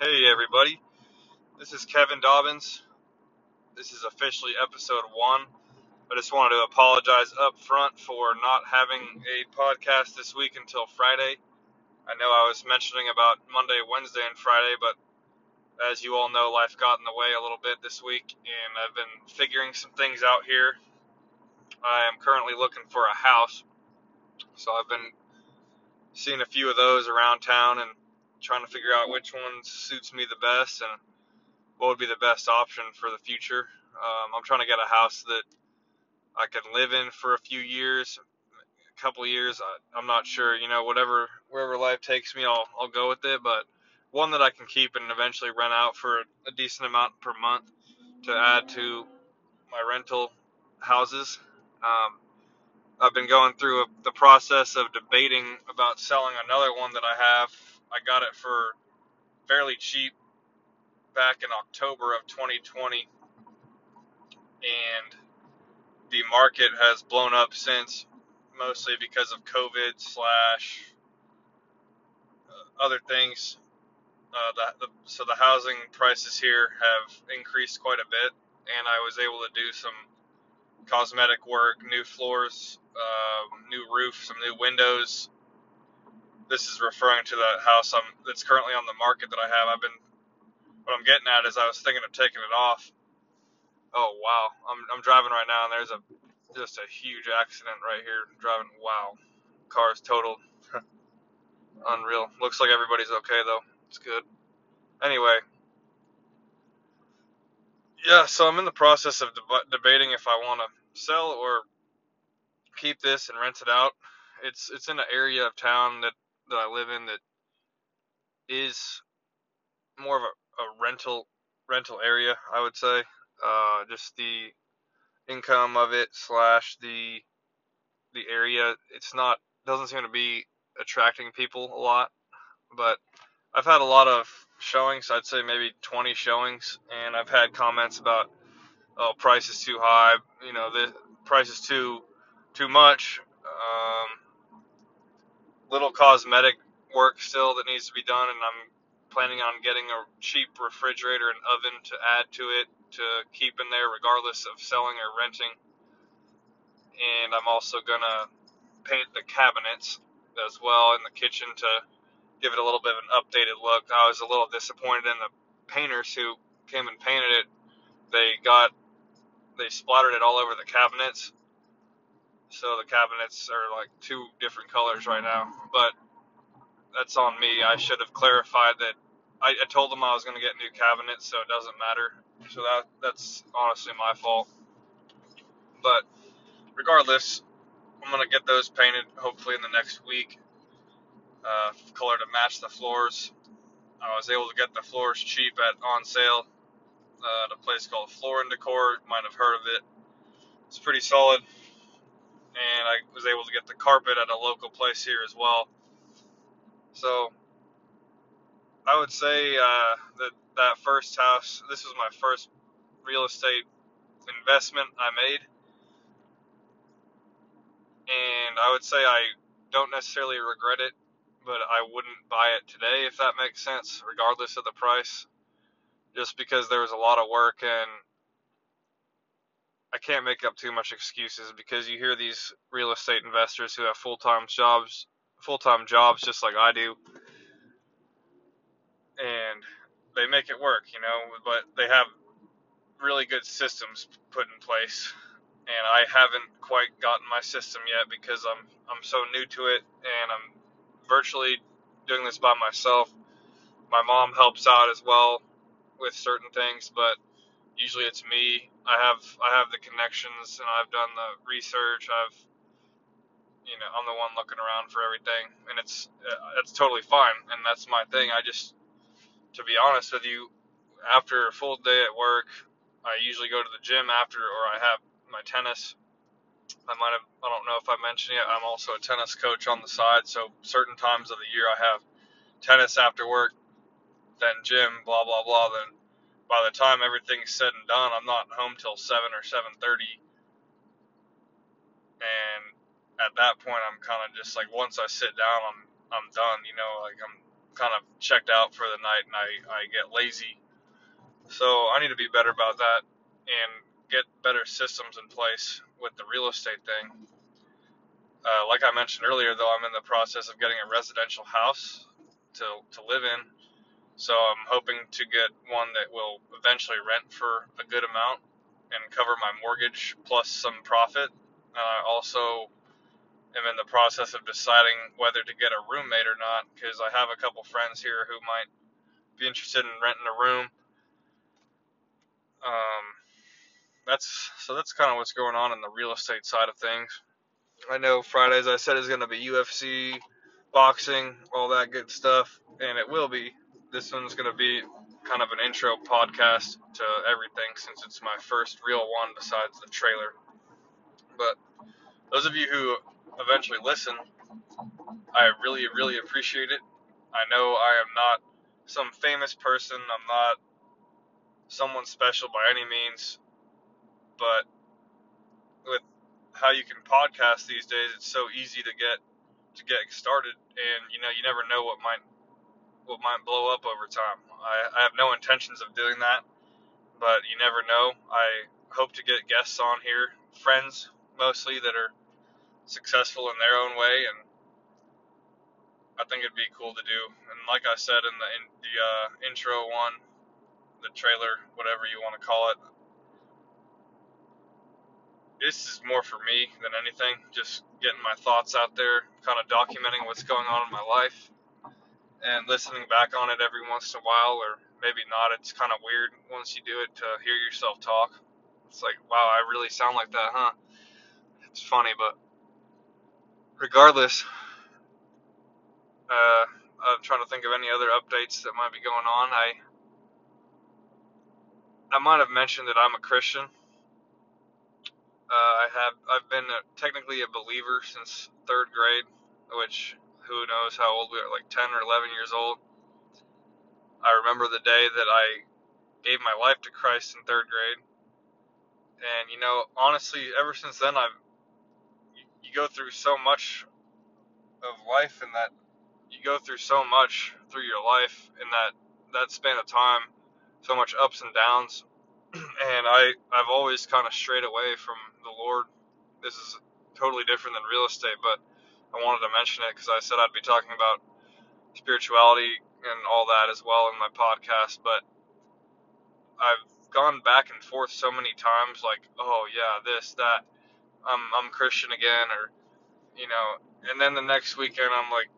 Hey everybody, this is Kevin Dobbins. This is officially episode one. I just wanted to apologize up front for not having a podcast this week until Friday. I know I was mentioning about Monday, Wednesday, and Friday, but as you all know, life got in the way a little bit this week, and I've been figuring some things out here. I am currently looking for a house, so I've been seeing a few of those around town and trying to figure out which one suits me the best and what would be the best option for the future. Um, I'm trying to get a house that I can live in for a few years, a couple years. I, I'm not sure, you know, whatever wherever life takes me, I'll I'll go with it. But one that I can keep and eventually rent out for a decent amount per month to add to my rental houses. Um, I've been going through a, the process of debating about selling another one that I have. I got it for fairly cheap back in October of 2020, and the market has blown up since, mostly because of COVID slash uh, other things. Uh, the, the, so the housing prices here have increased quite a bit, and I was able to do some cosmetic work, new floors, uh, new roof, some new windows. This is referring to that house I'm, that's currently on the market that I have. I've been what I'm getting at is I was thinking of taking it off. Oh wow, I'm I'm driving right now and there's a just a huge accident right here. Driving, wow, car's totaled. Unreal. Looks like everybody's okay though. It's good. Anyway, yeah. So I'm in the process of deb- debating if I want to sell or keep this and rent it out. It's it's in an area of town that that I live in that is more of a, a rental rental area, I would say. Uh, just the income of it slash the the area. It's not doesn't seem to be attracting people a lot, but I've had a lot of showings. I'd say maybe 20 showings, and I've had comments about oh price is too high. You know the price is too too much. Um, little cosmetic work still that needs to be done, and I'm planning on getting a cheap refrigerator and oven to add to it to keep in there regardless of selling or renting. And I'm also gonna paint the cabinets as well in the kitchen to give it a little bit of an updated look. I was a little disappointed in the painters who came and painted it. They got they splattered it all over the cabinets. So the cabinets are like two different colors right now. But that's on me. I should have clarified that I, I told them I was going to get new cabinets, so it doesn't matter. So that that's honestly my fault. But regardless, I'm going to get those painted hopefully in the next week. Uh, color to match the floors. I was able to get the floors cheap at on sale uh, at a place called Floor and Decor. Might have heard of it. It's pretty solid. And I was able to get the carpet at a local place here as well. So I would say uh, that that first house, this was my first real estate investment I made, and I would say I don't necessarily regret it, but I wouldn't buy it today if that makes sense, regardless of the price, just because there was a lot of work and I can't make up too much excuses because you hear these real estate investors who have full-time jobs, full-time jobs just like I do, and they make it work, you know, but they have really good systems put in place. And I haven't quite gotten my system yet because I'm I'm so new to it and I'm virtually doing this by myself. My mom helps out as well with certain things, but usually it's me. I have I have the connections and I've done the research. I've you know I'm the one looking around for everything, and it's uh, it's totally fine. And that's my thing. I just to be honest with you, after a full day at work, I usually go to the gym after, or I have my tennis. I might have, I don't know if I mentioned it, I'm also a tennis coach on the side. So certain times of the year I have tennis after work, then gym, blah, blah, blah. Then by the time everything's said and done, I'm not home till 7 or 7.30. And at that point, I'm kind of just like, once I sit down, I'm, I'm done, you know, like I'm kind of checked out for the night and I, I get lazy. So I need to be better about that and get better systems in place with the real estate thing. Uh, like I mentioned earlier, though, I'm in the process of getting a residential house to, to live in. So I'm hoping to get one that will eventually rent for a good amount and cover my mortgage plus some profit. And I also am in the process of deciding whether to get a roommate or not because I have a couple friends here who might be interested in renting a room. Um, that's so that's kind of what's going on in the real estate side of things. I know Friday, as I said, is going to be UFC, boxing, all that good stuff, and it will be. This one's going to be kind of an intro podcast to everything since it's my first real one besides the trailer. But those of you who eventually listen, I really, really appreciate it. I know I am not some famous person, I'm not someone special by any means, but with how you can podcast these days, it's so easy to get to get started, and you know you never know what might what might blow up over time. I, I have no intentions of doing that, but you never know. I hope to get guests on here, friends mostly that are successful in their own way, and I think it'd be cool to do. And like I said in the in the uh, intro one, the trailer, whatever you want to call it, this is more for me than anything. Just getting my thoughts out there, kind of documenting what's going on in my life, and listening back on it every once in a while, or maybe not. It's kind of weird once you do it to hear yourself talk. It's like, wow, I really sound like that, huh? It's funny, but regardless, uh, I'm trying to think of any other updates that might be going on. I I might have mentioned that I'm a Christian. Uh, I have I've been a, technically a believer since third grade, which who knows how old we are, like 10 or 11 years old. I remember the day that I gave my life to Christ in third grade, and you know, honestly, ever since then, I've you, you go through so much of life in that you go through so much through your life in that that span of time, so much ups and downs, and I I've always kind of strayed away from the Lord. This is totally different than real estate, but I wanted to mention it because I said I'd be talking about spirituality and all that as well in my podcast. But I've gone back and forth so many times, like, oh yeah, this, that, I'm I'm Christian again, or you know, and then the next weekend I'm like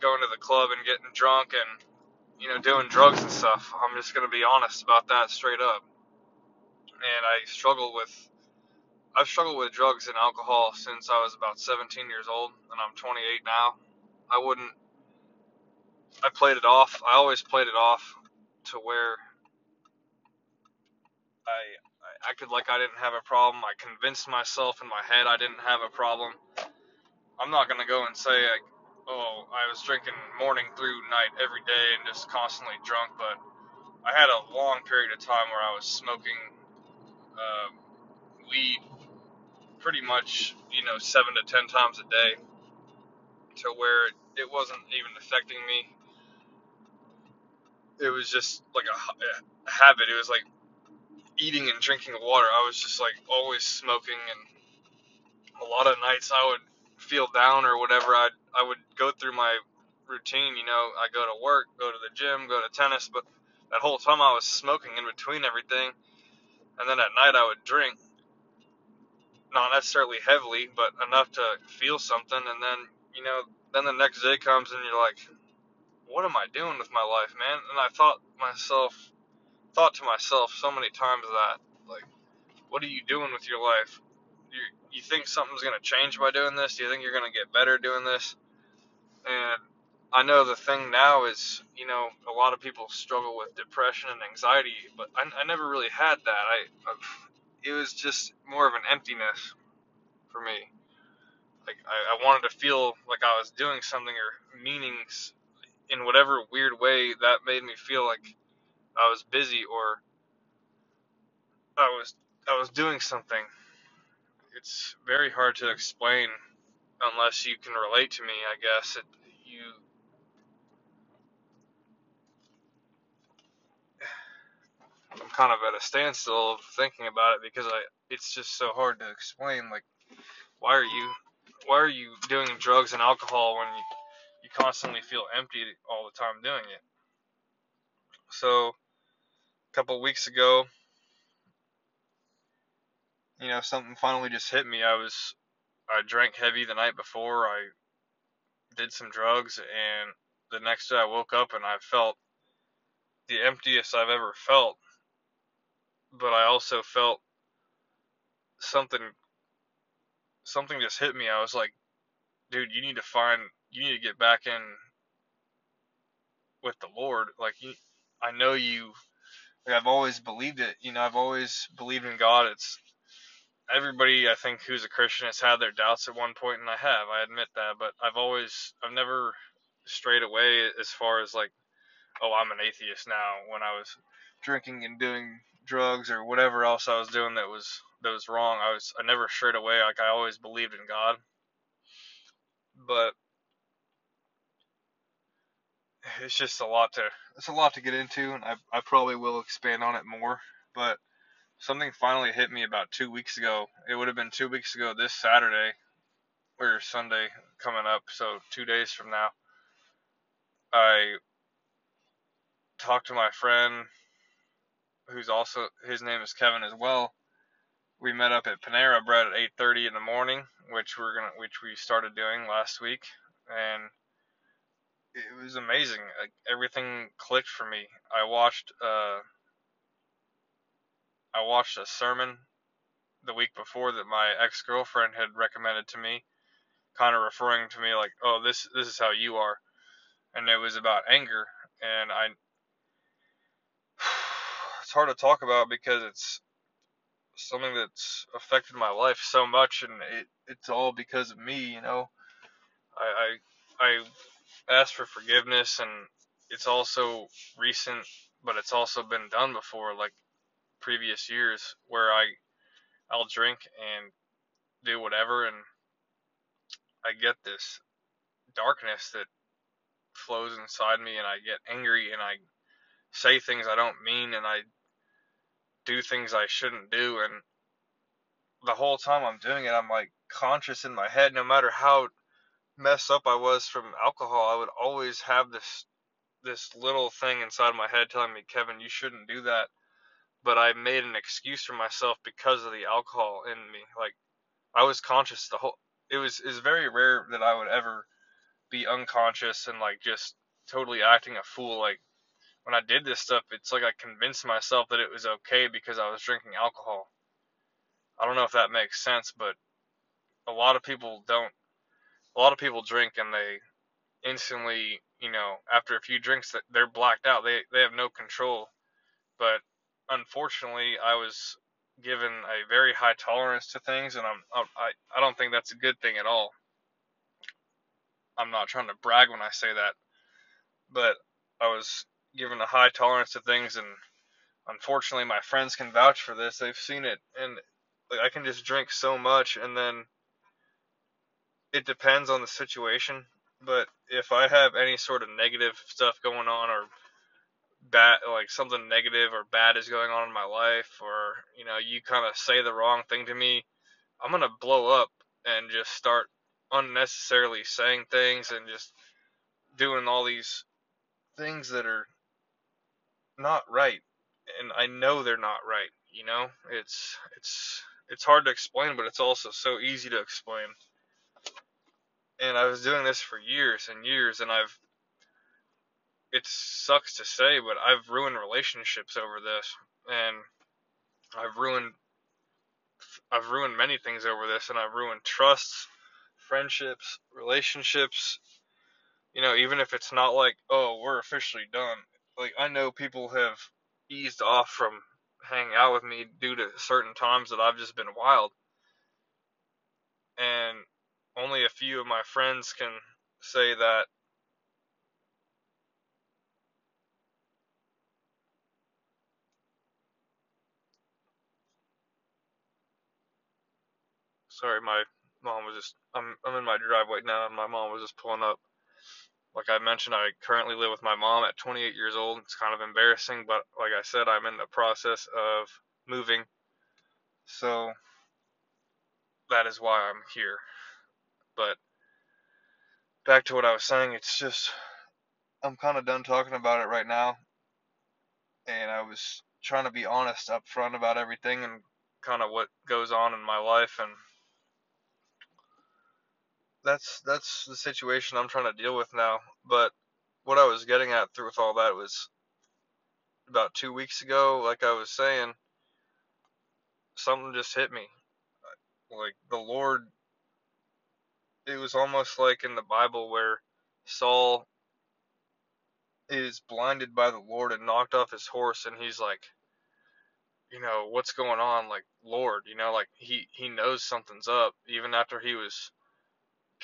going to the club and getting drunk and you know doing drugs and stuff. I'm just gonna be honest about that straight up. And I struggle with I've struggled with drugs and alcohol since I was about 17 years old, and I'm 28 now. I wouldn't. I played it off. I always played it off to where I I acted like I didn't have a problem. I convinced myself in my head I didn't have a problem. I'm not gonna go and say like, oh, I was drinking morning through night every day and just constantly drunk, but I had a long period of time where I was smoking uh, weed pretty much, you know, seven to ten times a day to where it wasn't even affecting me. It was just like a, a habit. It was like eating and drinking water. I was just like always smoking, and a lot of nights I would feel down or whatever. I I would go through my routine. You know, I go to work, go to the gym, go to tennis, but that whole time I was smoking in between everything, and then at night I would drink not necessarily heavily, but enough to feel something. And then, you know, then the next day comes and you're like, what am I doing with my life, man? And I thought myself, thought to myself so many times that, like, what are you doing with your life? You, you think something's going to change by doing this? Do you think you're going to get better doing this? And I know the thing now is, you know, a lot of people struggle with depression and anxiety, but I, I never really had that. I, I've, it was just more of an emptiness for me. Like I, I wanted to feel like I was doing something or meanings in whatever weird way that made me feel like I was busy or I was I was doing something. It's very hard to explain unless you can relate to me, I guess. It, you kind of at a standstill of thinking about it because I it's just so hard to explain. Like, why are you why are you doing drugs and alcohol when you you constantly feel empty all the time doing it? So, a couple weeks ago, you know, something finally just hit me. I was I drank heavy the night before. I did some drugs, and the next day I woke up and I felt the emptiest I've ever felt. But I also felt something something just hit me. I was like, dude, you need to find you need to get back in with the Lord. Like you, I know you like I've always believed it. You know, I've always believed in God. It's everybody I think who's a Christian has had their doubts at one point, and I have. I admit that, but I've always I've never strayed away as far as like, oh, I'm an atheist now. When I was drinking and doing drugs or whatever else I was doing that was that was wrong, I was I never strayed away. Like I always believed in God, but it's just a lot to it's a lot to get into, and I I probably will expand on it more, but something finally hit me about two weeks ago. It would have been two weeks ago this Saturday or Sunday coming up, so two days from now. I talked to my friend who's also his name is Kevin as well. We met up at Panera Bread at 8:30 in the morning, which we're gonna which we started doing last week, and it was amazing. Like, everything clicked for me. I watched uh, I watched a sermon the week before that my ex girlfriend had recommended to me, kind of referring to me like, "Oh, this this is how you are," and it was about anger, and I. It's hard to talk about because it's something that's affected my life so much, and it it's all because of me, you know. I I, I asked for forgiveness, and it's also recent, but it's also been done before. Like previous years where I I'll drink and do whatever and I get this darkness that flows inside me and I get angry and I say things I don't mean and I do things I shouldn't do and the whole time I'm doing it I'm like conscious in my head no matter how messed up I was from alcohol I would always have this this little thing inside my head telling me Kevin you shouldn't do that but I made an excuse for myself because of the alcohol in me. Like I was conscious the whole. It was is very rare that I would ever be unconscious and like just totally acting a fool. Like when I did this stuff, it's like I convinced myself that it was okay because I was drinking alcohol. I don't know if that makes sense, but a lot of people don't. A lot of people drink and they instantly, you know, after a few drinks, they're blacked out. They they have no control. But unfortunately, I was given a very high tolerance to things, and I'm I I don't think that's a good thing at all. I'm not trying to brag when I say that, but I was given a high tolerance to things, and unfortunately, my friends can vouch for this. They've seen it, and like, I can just drink so much, and then it depends on the situation. But if I have any sort of negative stuff going on, or bad like something negative or bad is going on in my life or you know you kind of say the wrong thing to me i'm going to blow up and just start unnecessarily saying things and just doing all these things that are not right and i know they're not right you know it's it's it's hard to explain but it's also so easy to explain and i was doing this for years and years and i've it sucks to say, but I've ruined relationships over this, and I've ruined I've ruined many things over this, and I've ruined trusts, friendships, relationships. You know, even if it's not like, oh, we're officially done. Like I know people have eased off from hanging out with me due to certain times that I've just been wild, and only a few of my friends can say that Sorry, my mom was just. I'm I'm in my driveway now, and my mom was just pulling up. Like I mentioned, I currently live with my mom at 28 years old. It's kind of embarrassing, but like I said, I'm in the process of moving. So that is why I'm here. But back to what I was saying, it's just I'm kind of done talking about it right now. And I was trying to be honest up front about everything and kind of what goes on in my life and that's that's the situation I'm trying to deal with now. But what I was getting at through with all that was about two weeks ago, like I was saying, something just hit me. Like the Lord, it was almost like in the Bible where Saul is blinded by the Lord and knocked off his horse, and he's like, you know, what's going on? Like, Lord, you know, like he he knows something's up, even after he was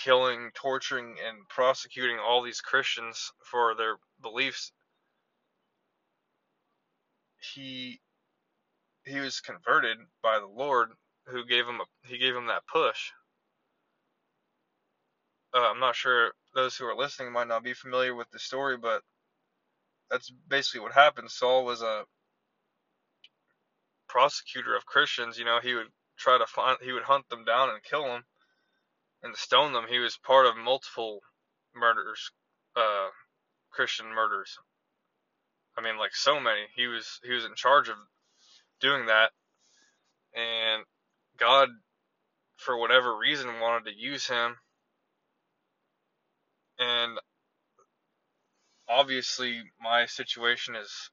killing, torturing, and prosecuting all these Christians for their beliefs. He he was converted by the Lord, who gave him a, he gave him that push. Uh, I'm not sure those who are listening might not be familiar with the story, but that's basically what happened. Saul was a prosecutor of Christians. You know, he would try to find, he would hunt them down and kill them and stone them. He was part of multiple murders, uh, Christian murders. I mean, like so many. He was he was in charge of doing that, and God, for whatever reason, wanted to use him. And obviously, my situation is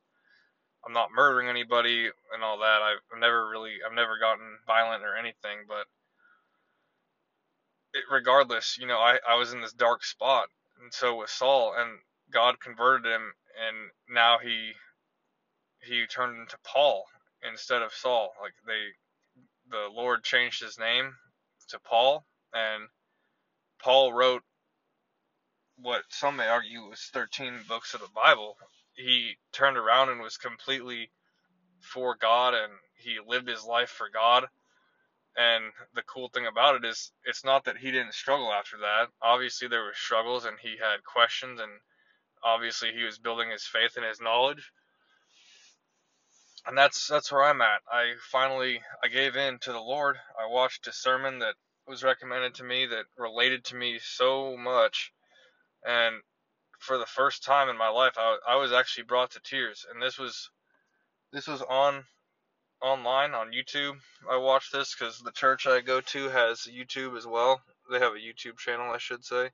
I'm not murdering anybody and all that. I've never really, I've never gotten violent or anything, but it, regardless, you know, I, I was in this dark spot, and so was Saul, and God converted him, and now he he turned into Paul instead of Saul. Like they, the Lord changed his name to Paul, and Paul wrote what some may argue was 13 books of the Bible. He turned around and was completely for God, and he lived his life for God and the cool thing about it is, it's not that he didn't struggle after that. Obviously, there were struggles, and he had questions, and obviously, he was building his faith and his knowledge. And that's that's where I'm at. I finally I gave in to the Lord. I watched a sermon that was recommended to me that related to me so much, and for the first time in my life, I, I was actually brought to tears. And this was this was on online on YouTube. I watch this because the church I go to has YouTube as well. They have a YouTube channel, I should say.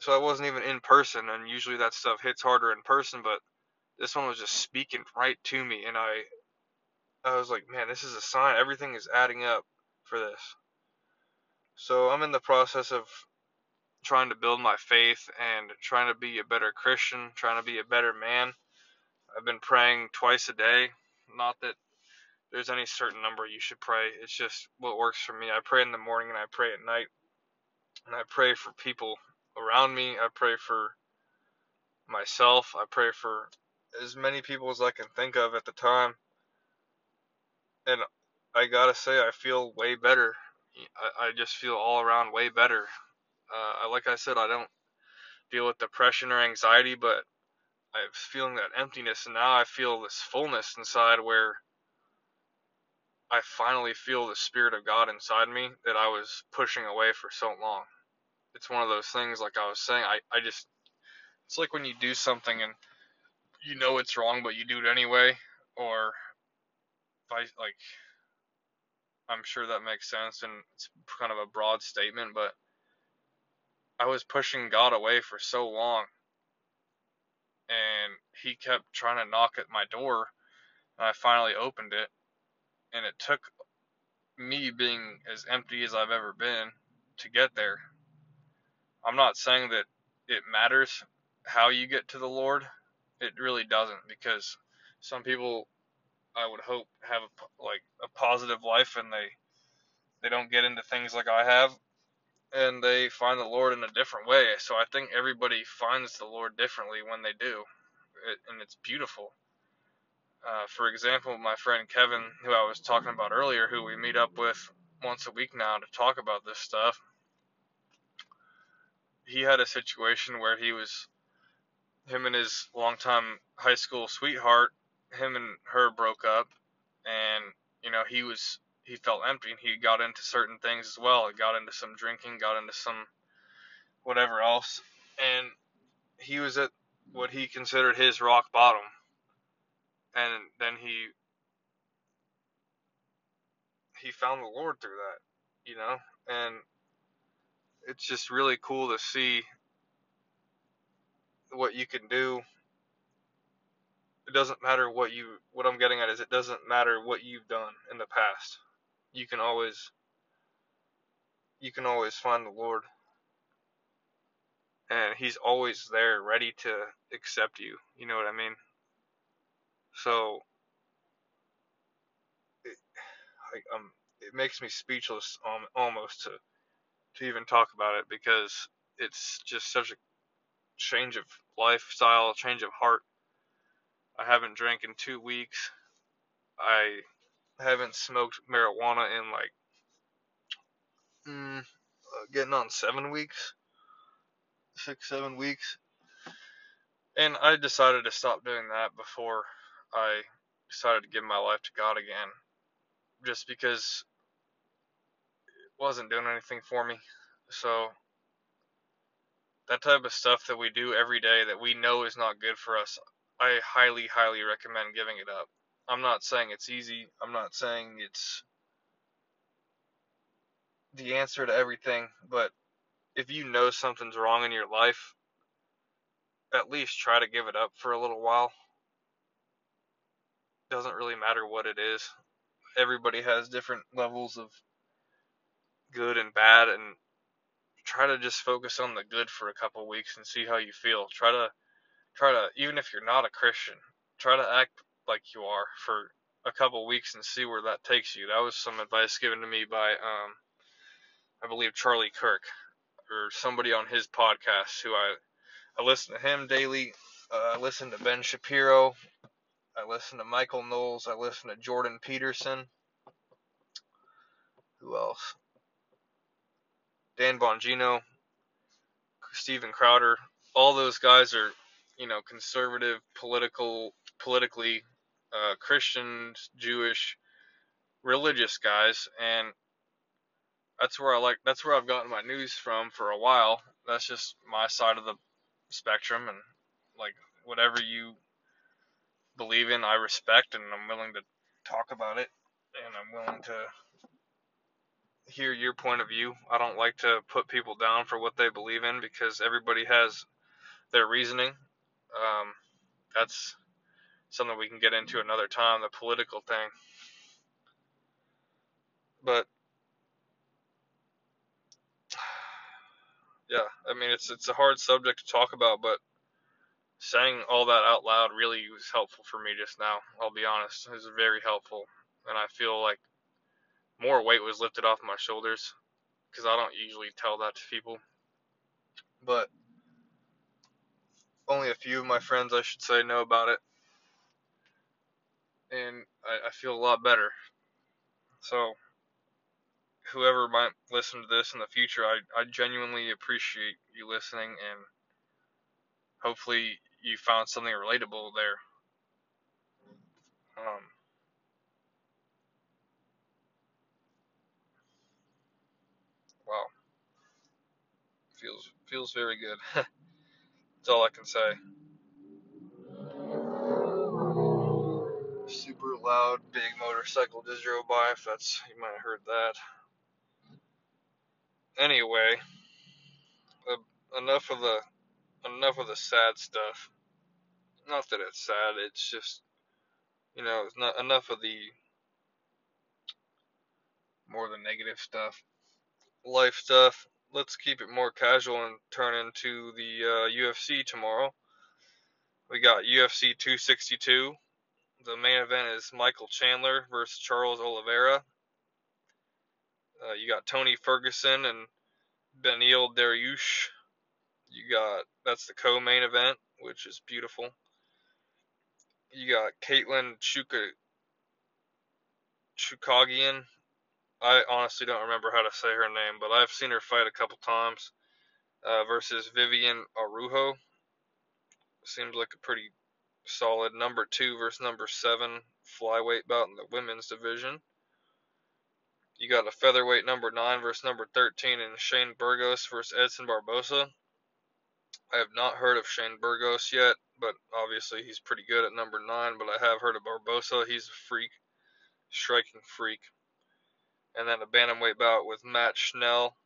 So I wasn't even in person, and usually that stuff hits harder in person, but this one was just speaking right to me, and I, I was like, man, this is a sign. Everything is adding up for this. So I'm in the process of trying to build my faith and trying to be a better Christian, trying to be a better man. I've been praying twice a day not that there's any certain number you should pray. It's just what works for me. I pray in the morning and I pray at night. And I pray for people around me. I pray for myself. I pray for as many people as I can think of at the time. And I gotta say, I feel way better. I, I just feel all around way better. Uh, like I said, I don't deal with depression or anxiety, but I was feeling that emptiness, and now I feel this fullness inside where I finally feel the Spirit of God inside me that I was pushing away for so long. It's one of those things, like I was saying, I, I just, it's like when you do something and you know it's wrong, but you do it anyway, or I, like, I'm sure that makes sense, and it's kind of a broad statement, but I was pushing God away for so long and he kept trying to knock at my door and I finally opened it and it took me being as empty as I've ever been to get there. I'm not saying that it matters how you get to the Lord. It really doesn't because some people I would hope have a, like a positive life and they they don't get into things like I have and they find the Lord in a different way. So I think everybody finds the Lord differently when they do, it, and it's beautiful. Uh, for example, my friend Kevin, who I was talking about earlier, who we meet up with once a week now to talk about this stuff, he had a situation where he was him and his longtime high school sweetheart, him and her broke up, and you know he was he felt empty and he got into certain things as well. He got into some drinking, got into some whatever else, and he was at what he considered his rock bottom. And then he he found the Lord through that, you know, and it's just really cool to see what you can do. It doesn't matter what you what I'm getting at is it doesn't matter what you've done in the past. You can always you can always find the Lord. And he's always there ready to accept you. You know what I mean? So it, I, um, it makes me speechless um, almost to to even talk about it because it's just such a change of lifestyle, change of heart. I haven't drank in two weeks. I haven't smoked marijuana in like mm, uh, getting on seven weeks, six, seven weeks. And I decided to stop doing that before I decided to give my life to God again. Just because it wasn't doing anything for me. So, that type of stuff that we do every day that we know is not good for us, I highly, highly recommend giving it up. I'm not saying it's easy. I'm not saying it's the answer to everything, but if you know something's wrong in your life, at least try to give it up for a little while. Doesn't really matter what it is. Everybody has different levels of good and bad and try to just focus on the good for a couple weeks and see how you feel. Try to try to even if you're not a Christian, try to act like you are for a couple weeks and see where that takes you. That was some advice given to me by um I believe Charlie Kirk or somebody on his podcast who I I listen to him daily. Uh, I listen to Ben Shapiro. I listen to Michael Knowles. I listen to Jordan Peterson. Who else? Dan Bongino, Steven Crowder. All those guys are, you know, conservative, political, politically uh, Christian, Jewish, religious guys, and that's where I like. That's where I've gotten my news from for a while. That's just my side of the spectrum, and like whatever you believe in, I respect, and I'm willing to talk about it, and I'm willing to hear your point of view. I don't like to put people down for what they believe in because everybody has their reasoning. Um, that's something we can get into another time, the political thing. But yeah, I mean it's it's a hard subject to talk about, but saying all that out loud really was helpful for me just now. I'll be honest, it was very helpful, and I feel like more weight was lifted off my shoulders because I don't usually tell that to people. But only a few of my friends, I should say, know about it, and I, I feel a lot better. So whoever might listen to this in the future, I, I genuinely appreciate you listening and hopefully you found something relatable there. Um, wow. Feels feels very good. That's all I can say. Super loud, big motorcycle just drove by. If that's you might have heard that anyway, uh, enough of the enough of the sad stuff. Not that it's sad. It's just you know, it's not enough of the more the negative stuff, life stuff. Let's keep it more casual and turn into the uh, UFC tomorrow. We got UFC 262. The main event is Michael Chandler versus Charles Oliveira. Uh, you got Tony Ferguson and Beneil Dariush. You got that's the co-main event, which is beautiful. You got Katlyn Chuka Chookagian. I honestly don't remember how to say her name, but I've seen her fight a couple times. uh, versus Viviane Araujo. Seems like a pretty solid number two versus number seven flyweight bout in the women's division. You got a featherweight number nine versus number 13 in Shane Burgos versus Edson Barboza. I have not heard of Shane Burgos yet, but obviously he's pretty good at number nine. But I have heard of Barboza. He's a freak, striking freak. And then a bantamweight bout with Matt Schnell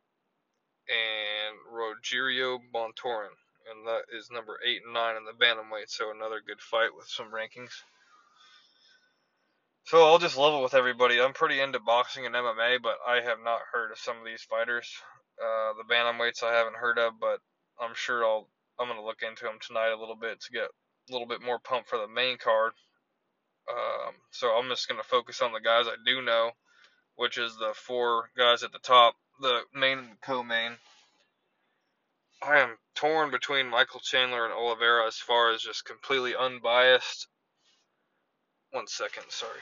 and Rogerio Bontorin, and that is number eight and nine in the bantamweight. So another good fight with some rankings. So I'll just level with everybody. I'm pretty into boxing and MMA, but I have not heard of some of these fighters. Uh, the bantamweights I haven't heard of, but I'm sure I'll I'm gonna look into them tonight a little bit to get a little bit more pumped for the main card. Um, so I'm just gonna focus on the guys I do know, which is the four guys at the top, the main co-main. I am torn between Michael Chandler and Oliveira as far as just completely unbiased. One second, sorry.